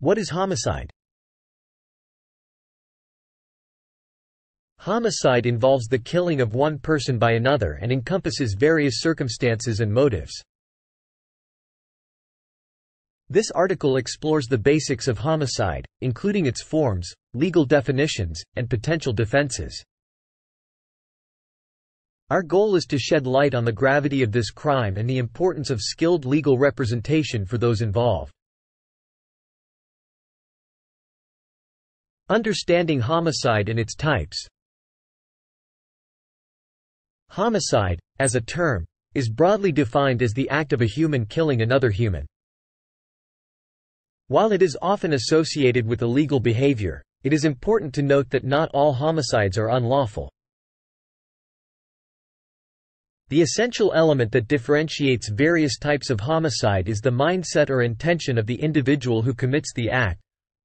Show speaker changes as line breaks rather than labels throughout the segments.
What is homicide? Homicide involves the killing of one person by another and encompasses various circumstances and motives. This article explores the basics of homicide, including its forms, legal definitions, and potential defenses. Our goal is to shed light on the gravity of this crime and the importance of skilled legal representation for those involved. Understanding homicide and its types Homicide, as a term, is broadly defined as the act of a human killing another human. While it is often associated with illegal behavior, it is important to note that not all homicides are unlawful. The essential element that differentiates various types of homicide is the mindset or intention of the individual who commits the act,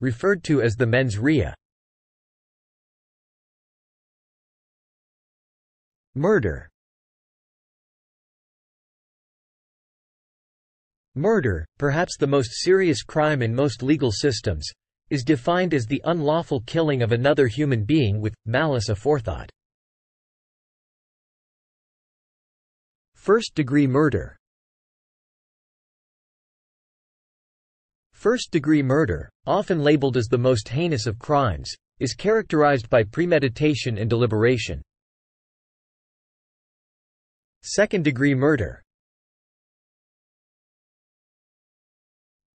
referred to as the mens rea. Murder Murder, perhaps the most serious crime in most legal systems, is defined as the unlawful killing of another human being with malice aforethought. First-degree murder First-degree murder, often labeled as the most heinous of crimes, is characterized by premeditation and deliberation. Second-degree murder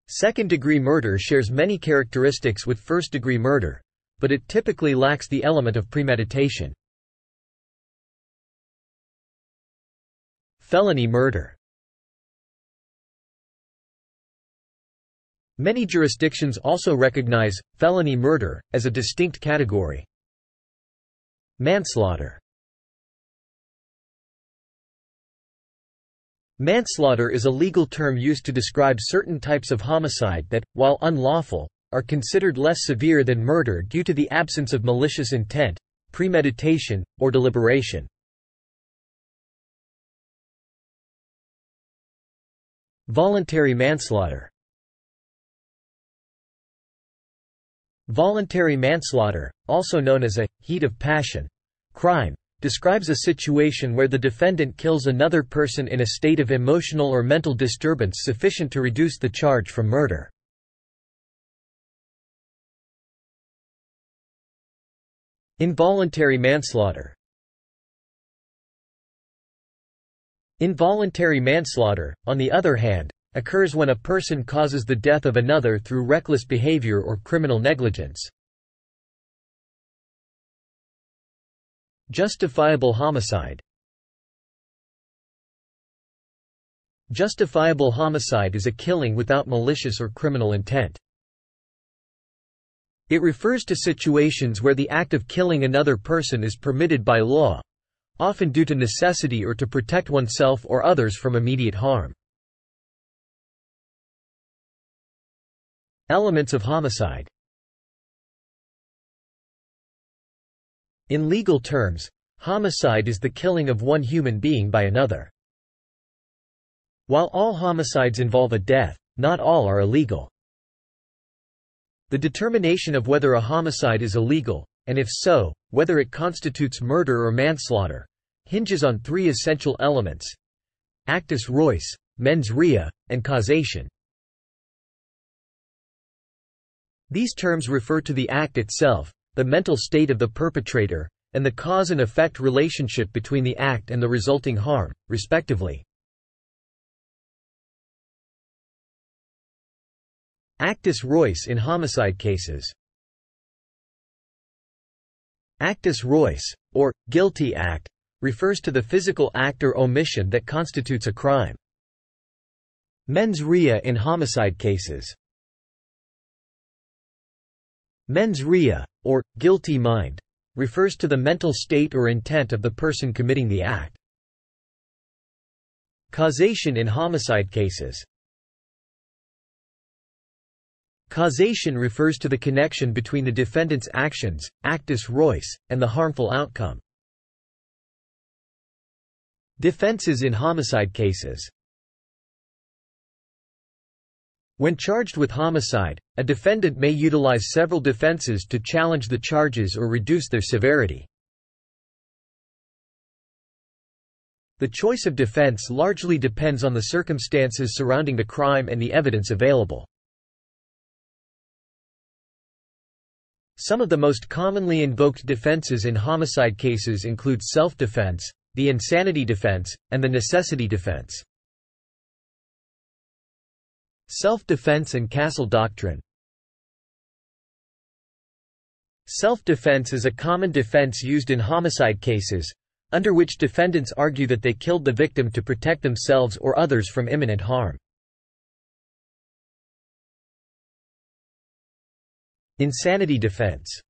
Second-degree murder shares many characteristics with first-degree murder, but it typically lacks the element of premeditation. Felony murder Many jurisdictions also recognize felony murder as a distinct category. Manslaughter Manslaughter is a legal term used to describe certain types of homicide that, while unlawful, are considered less severe than murder due to the absence of malicious intent, premeditation, or deliberation. Voluntary manslaughter Voluntary manslaughter, also known as a heat of passion crime, describes a situation where the defendant kills another person in a state of emotional or mental disturbance sufficient to reduce the charge from murder. Involuntary manslaughter Involuntary manslaughter, on the other hand, occurs when a person causes the death of another through reckless behavior or criminal negligence. Justifiable homicide Justifiable homicide is a killing without malicious or criminal intent. It refers to situations where the act of killing another person is permitted by law, often due to necessity or to protect oneself or others from immediate harm. Elements of homicide In legal terms, homicide is the killing of one human being by another. While all homicides involve a death, not all are illegal. The determination of whether a homicide is illegal, and if so, whether it constitutes murder or manslaughter, hinges on three essential elements actus reus, mens rea, and causation. These terms refer to the act itself, the mental state of the perpetrator, and the cause and effect relationship between the act and the resulting harm, respectively. Actus reus in homicide cases Actus reus, or, guilty act, refers to the physical act or omission that constitutes a crime. Mens rea in homicide cases. Mens rea, or, guilty mind, refers to the mental state or intent of the person committing the act. Causation in homicide cases. Causation refers to the connection between the defendant's actions, actus reus, and the harmful outcome. Defenses in homicide cases When charged with homicide, a defendant may utilize several defenses to challenge the charges or reduce their severity. The choice of defense largely depends on the circumstances surrounding the crime and the evidence available. Some of the most commonly invoked defenses in homicide cases include self-defense, the insanity defense, and the necessity defense. Self-defense and castle doctrine Self-defense is a common defense used in homicide cases, under which defendants argue that they killed the victim to protect themselves or others from imminent harm. Insanity defense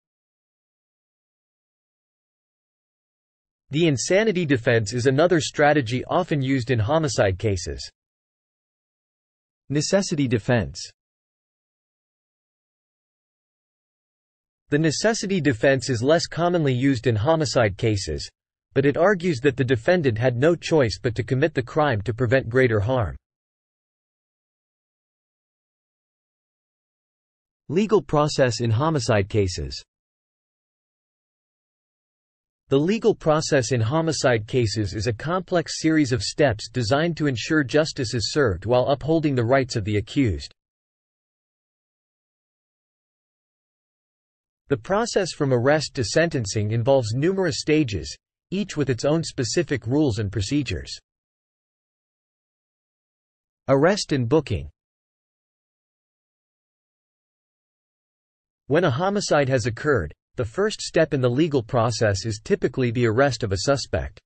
The insanity defense is another strategy often used in homicide cases. Necessity defense The necessity defense is less commonly used in homicide cases, but it argues that the defendant had no choice but to commit the crime to prevent greater harm. Legal process in homicide cases the legal process in homicide cases is a complex series of steps designed to ensure justice is served while upholding the rights of the accused. The process from arrest to sentencing involves numerous stages, each with its own specific rules and procedures. Arrest and booking When a homicide has occurred, the first step in the legal process is typically the arrest of a suspect.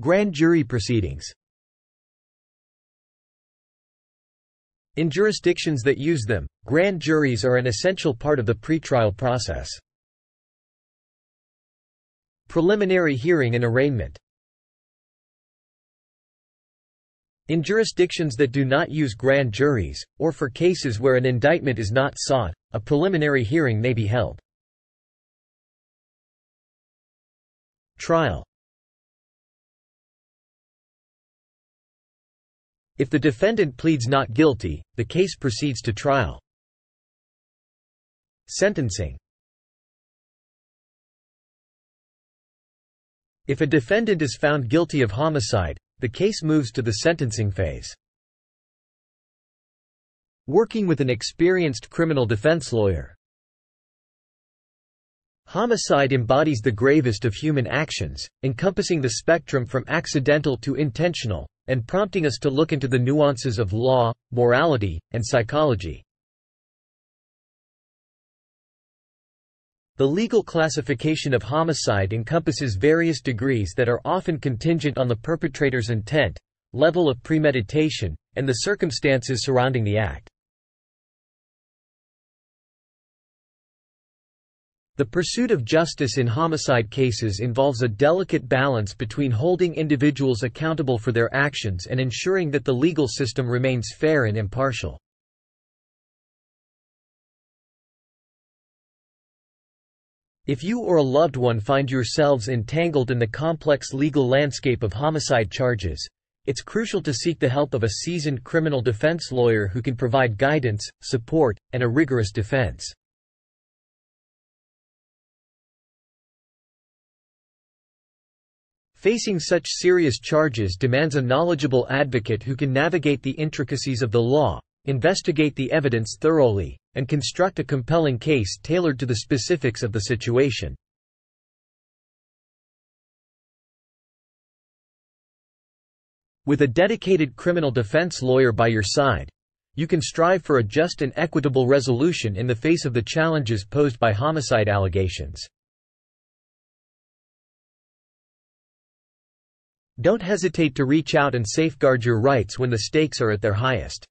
Grand jury proceedings In jurisdictions that use them, grand juries are an essential part of the pretrial process. Preliminary hearing and arraignment In jurisdictions that do not use grand juries, or for cases where an indictment is not sought, a preliminary hearing may be held. Trial If the defendant pleads not guilty, the case proceeds to trial. Sentencing If a defendant is found guilty of homicide, the case moves to the sentencing phase. Working with an experienced criminal defense lawyer. Homicide embodies the gravest of human actions, encompassing the spectrum from accidental to intentional, and prompting us to look into the nuances of law, morality, and psychology. The legal classification of homicide encompasses various degrees that are often contingent on the perpetrator's intent, level of premeditation, and the circumstances surrounding the act. The pursuit of justice in homicide cases involves a delicate balance between holding individuals accountable for their actions and ensuring that the legal system remains fair and impartial. If you or a loved one find yourselves entangled in the complex legal landscape of homicide charges, it's crucial to seek the help of a seasoned criminal defense lawyer who can provide guidance, support, and a rigorous defense. Facing such serious charges demands a knowledgeable advocate who can navigate the intricacies of the law, investigate the evidence thoroughly, and construct a compelling case tailored to the specifics of the situation. With a dedicated criminal defense lawyer by your side, you can strive for a just and equitable resolution in the face of the challenges posed by homicide allegations. Don't hesitate to reach out and safeguard your rights when the stakes are at their highest.